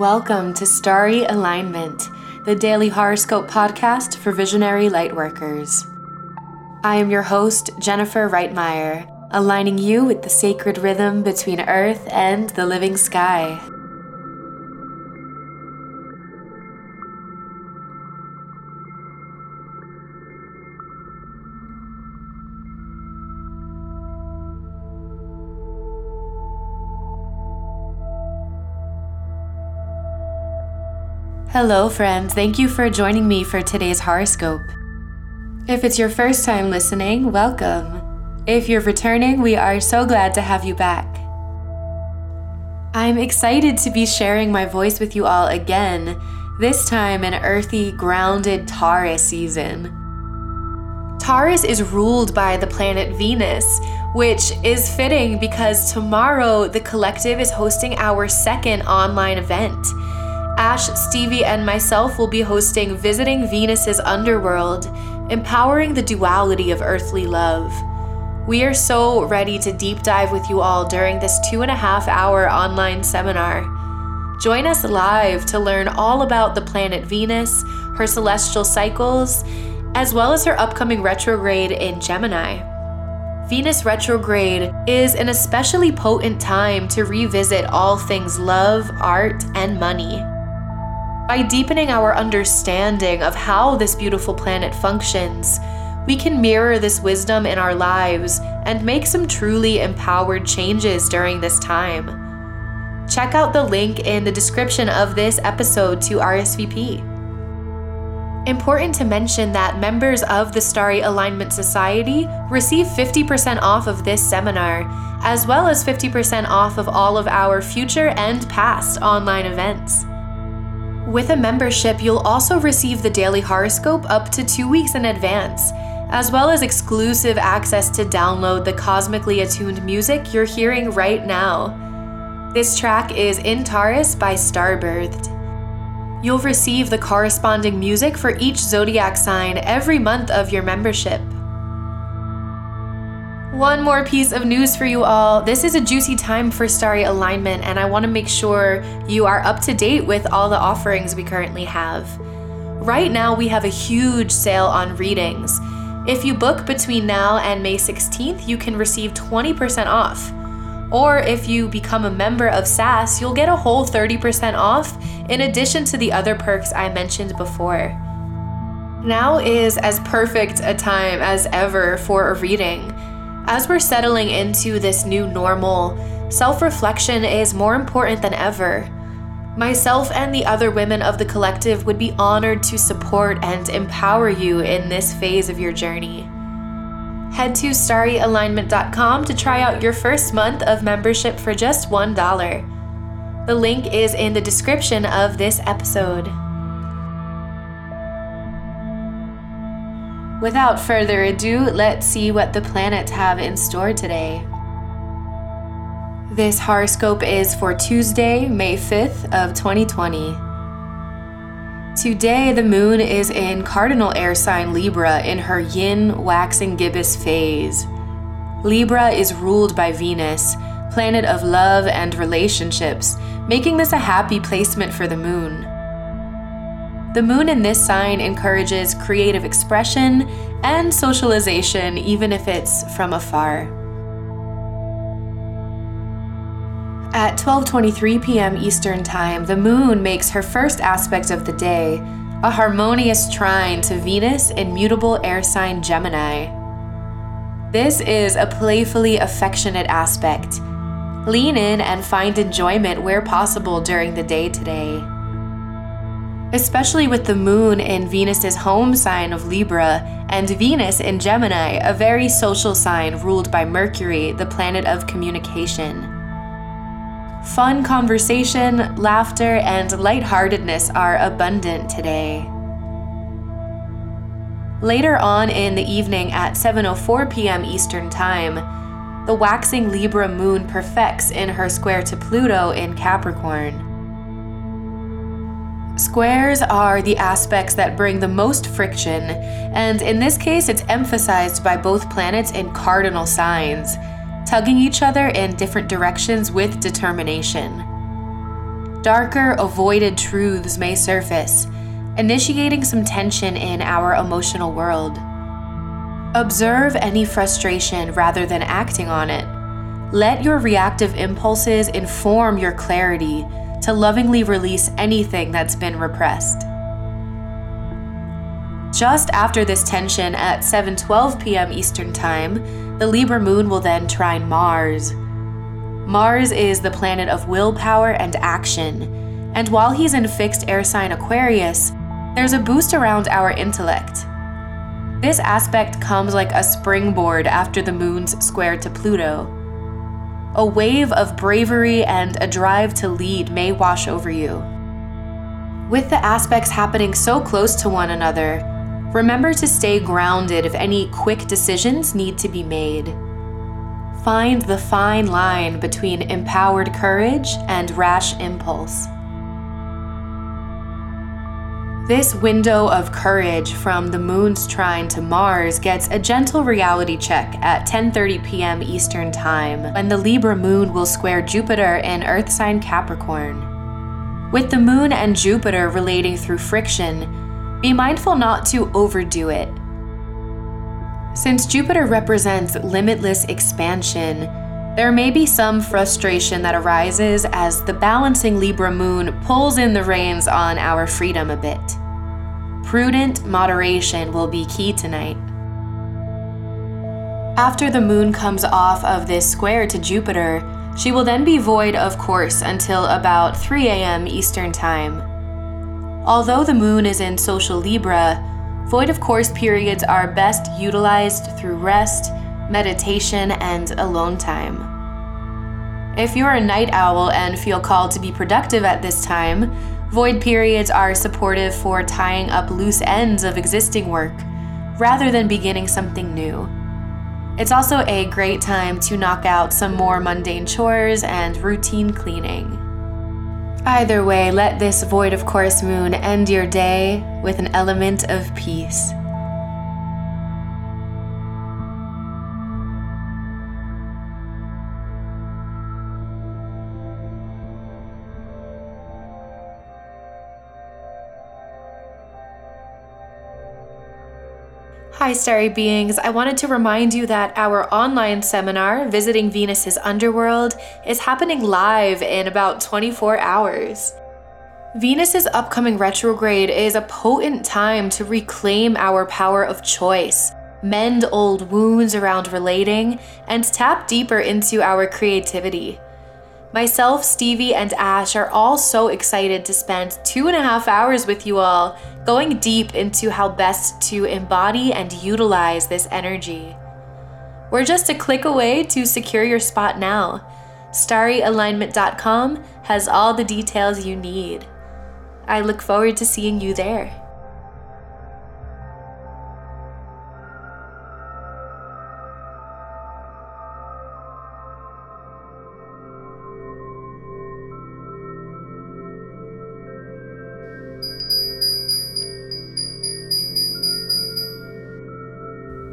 Welcome to Starry Alignment, the daily horoscope podcast for visionary lightworkers. I am your host, Jennifer Reitmeyer, aligning you with the sacred rhythm between Earth and the living sky. Hello, friends. Thank you for joining me for today's horoscope. If it's your first time listening, welcome. If you're returning, we are so glad to have you back. I'm excited to be sharing my voice with you all again, this time in earthy, grounded Taurus season. Taurus is ruled by the planet Venus, which is fitting because tomorrow the collective is hosting our second online event. Ash, Stevie, and myself will be hosting Visiting Venus's Underworld, empowering the duality of earthly love. We are so ready to deep dive with you all during this two and a half hour online seminar. Join us live to learn all about the planet Venus, her celestial cycles, as well as her upcoming retrograde in Gemini. Venus retrograde is an especially potent time to revisit all things love, art, and money. By deepening our understanding of how this beautiful planet functions, we can mirror this wisdom in our lives and make some truly empowered changes during this time. Check out the link in the description of this episode to RSVP. Important to mention that members of the Starry Alignment Society receive 50% off of this seminar, as well as 50% off of all of our future and past online events. With a membership, you'll also receive the daily horoscope up to two weeks in advance, as well as exclusive access to download the cosmically attuned music you're hearing right now. This track is In Taurus by Starbirthed. You'll receive the corresponding music for each zodiac sign every month of your membership. One more piece of news for you all. This is a juicy time for Starry Alignment, and I want to make sure you are up to date with all the offerings we currently have. Right now, we have a huge sale on readings. If you book between now and May 16th, you can receive 20% off. Or if you become a member of SAS, you'll get a whole 30% off in addition to the other perks I mentioned before. Now is as perfect a time as ever for a reading. As we're settling into this new normal, self reflection is more important than ever. Myself and the other women of the collective would be honored to support and empower you in this phase of your journey. Head to starryalignment.com to try out your first month of membership for just $1. The link is in the description of this episode. Without further ado, let's see what the planets have in store today. This horoscope is for Tuesday, May 5th of 2020. Today, the moon is in cardinal air sign Libra in her yin waxing gibbous phase. Libra is ruled by Venus, planet of love and relationships, making this a happy placement for the moon. The moon in this sign encourages creative expression and socialization, even if it's from afar. At 12:23 p.m. Eastern Time, the moon makes her first aspect of the day, a harmonious trine to Venus in mutable air sign Gemini. This is a playfully affectionate aspect. Lean in and find enjoyment where possible during the day today especially with the moon in Venus's home sign of Libra and Venus in Gemini, a very social sign ruled by Mercury, the planet of communication. Fun conversation, laughter, and lightheartedness are abundant today. Later on in the evening at 7:04 p.m. Eastern Time, the waxing Libra moon perfects in her square to Pluto in Capricorn. Squares are the aspects that bring the most friction, and in this case, it's emphasized by both planets in cardinal signs, tugging each other in different directions with determination. darker, avoided truths may surface, initiating some tension in our emotional world. Observe any frustration rather than acting on it. Let your reactive impulses inform your clarity to lovingly release anything that's been repressed. Just after this tension at 7:12 p.m. Eastern Time, the Libra moon will then trine Mars. Mars is the planet of willpower and action, and while he's in fixed air sign Aquarius, there's a boost around our intellect. This aspect comes like a springboard after the moon's square to Pluto. A wave of bravery and a drive to lead may wash over you. With the aspects happening so close to one another, remember to stay grounded if any quick decisions need to be made. Find the fine line between empowered courage and rash impulse. This window of courage from the moon's trine to Mars gets a gentle reality check at 10:30 p.m. Eastern Time, when the Libra moon will square Jupiter in Earth sign Capricorn. With the moon and Jupiter relating through friction, be mindful not to overdo it since Jupiter represents limitless expansion, there may be some frustration that arises as the balancing Libra moon pulls in the reins on our freedom a bit. Prudent moderation will be key tonight. After the moon comes off of this square to Jupiter, she will then be void of course until about 3 a.m. Eastern Time. Although the moon is in social Libra, Void of course periods are best utilized through rest, meditation, and alone time. If you're a night owl and feel called to be productive at this time, void periods are supportive for tying up loose ends of existing work rather than beginning something new. It's also a great time to knock out some more mundane chores and routine cleaning. Either way, let this void of course moon end your day with an element of peace. Hi, starry beings. I wanted to remind you that our online seminar, Visiting Venus's Underworld, is happening live in about 24 hours. Venus's upcoming retrograde is a potent time to reclaim our power of choice, mend old wounds around relating, and tap deeper into our creativity. Myself, Stevie, and Ash are all so excited to spend two and a half hours with you all, going deep into how best to embody and utilize this energy. We're just a click away to secure your spot now. StarryAlignment.com has all the details you need. I look forward to seeing you there.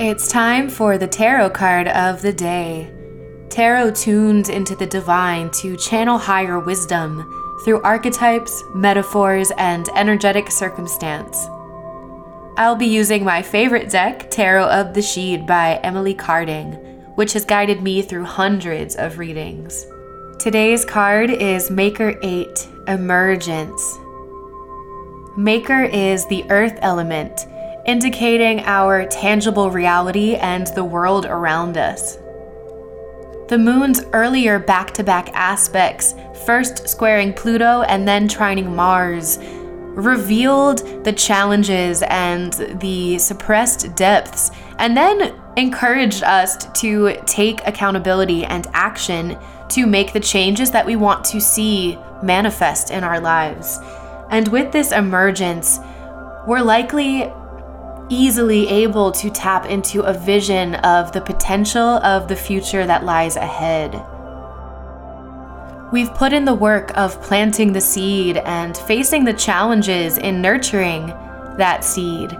It's time for the tarot card of the day. Tarot tunes into the divine to channel higher wisdom through archetypes, metaphors, and energetic circumstance. I'll be using my favorite deck, Tarot of the Sidhe by Emily Carding, which has guided me through hundreds of readings. Today's card is Maker 8 Emergence. Maker is the earth element indicating our tangible reality and the world around us. The moon's earlier back to back aspects, first squaring Pluto and then trining Mars, revealed the challenges and the suppressed depths, and then encouraged us to take accountability and action to make the changes that we want to see manifest in our lives. And with this emergence, we're likely easily able to tap into a vision of the potential of the future that lies ahead. We've put in the work of planting the seed and facing the challenges in nurturing that seed.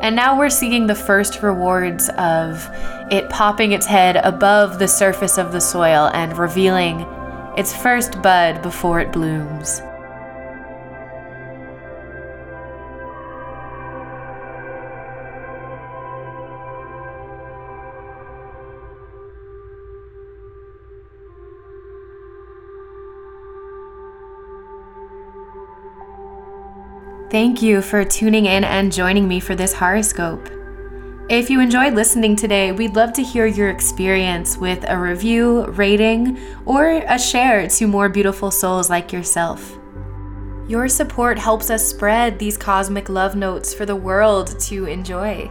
And now we're seeing the first rewards of it popping its head above the surface of the soil and revealing its first bud before it blooms. Thank you for tuning in and joining me for this horoscope. If you enjoyed listening today, we'd love to hear your experience with a review, rating, or a share to more beautiful souls like yourself. Your support helps us spread these cosmic love notes for the world to enjoy.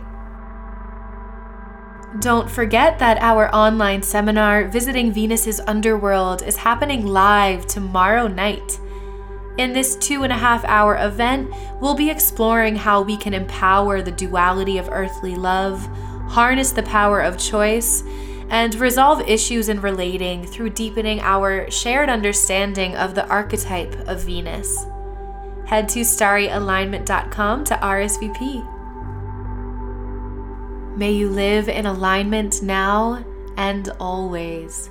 Don't forget that our online seminar, Visiting Venus's Underworld, is happening live tomorrow night. In this two and a half hour event, we'll be exploring how we can empower the duality of earthly love, harness the power of choice, and resolve issues in relating through deepening our shared understanding of the archetype of Venus. Head to starryalignment.com to RSVP. May you live in alignment now and always.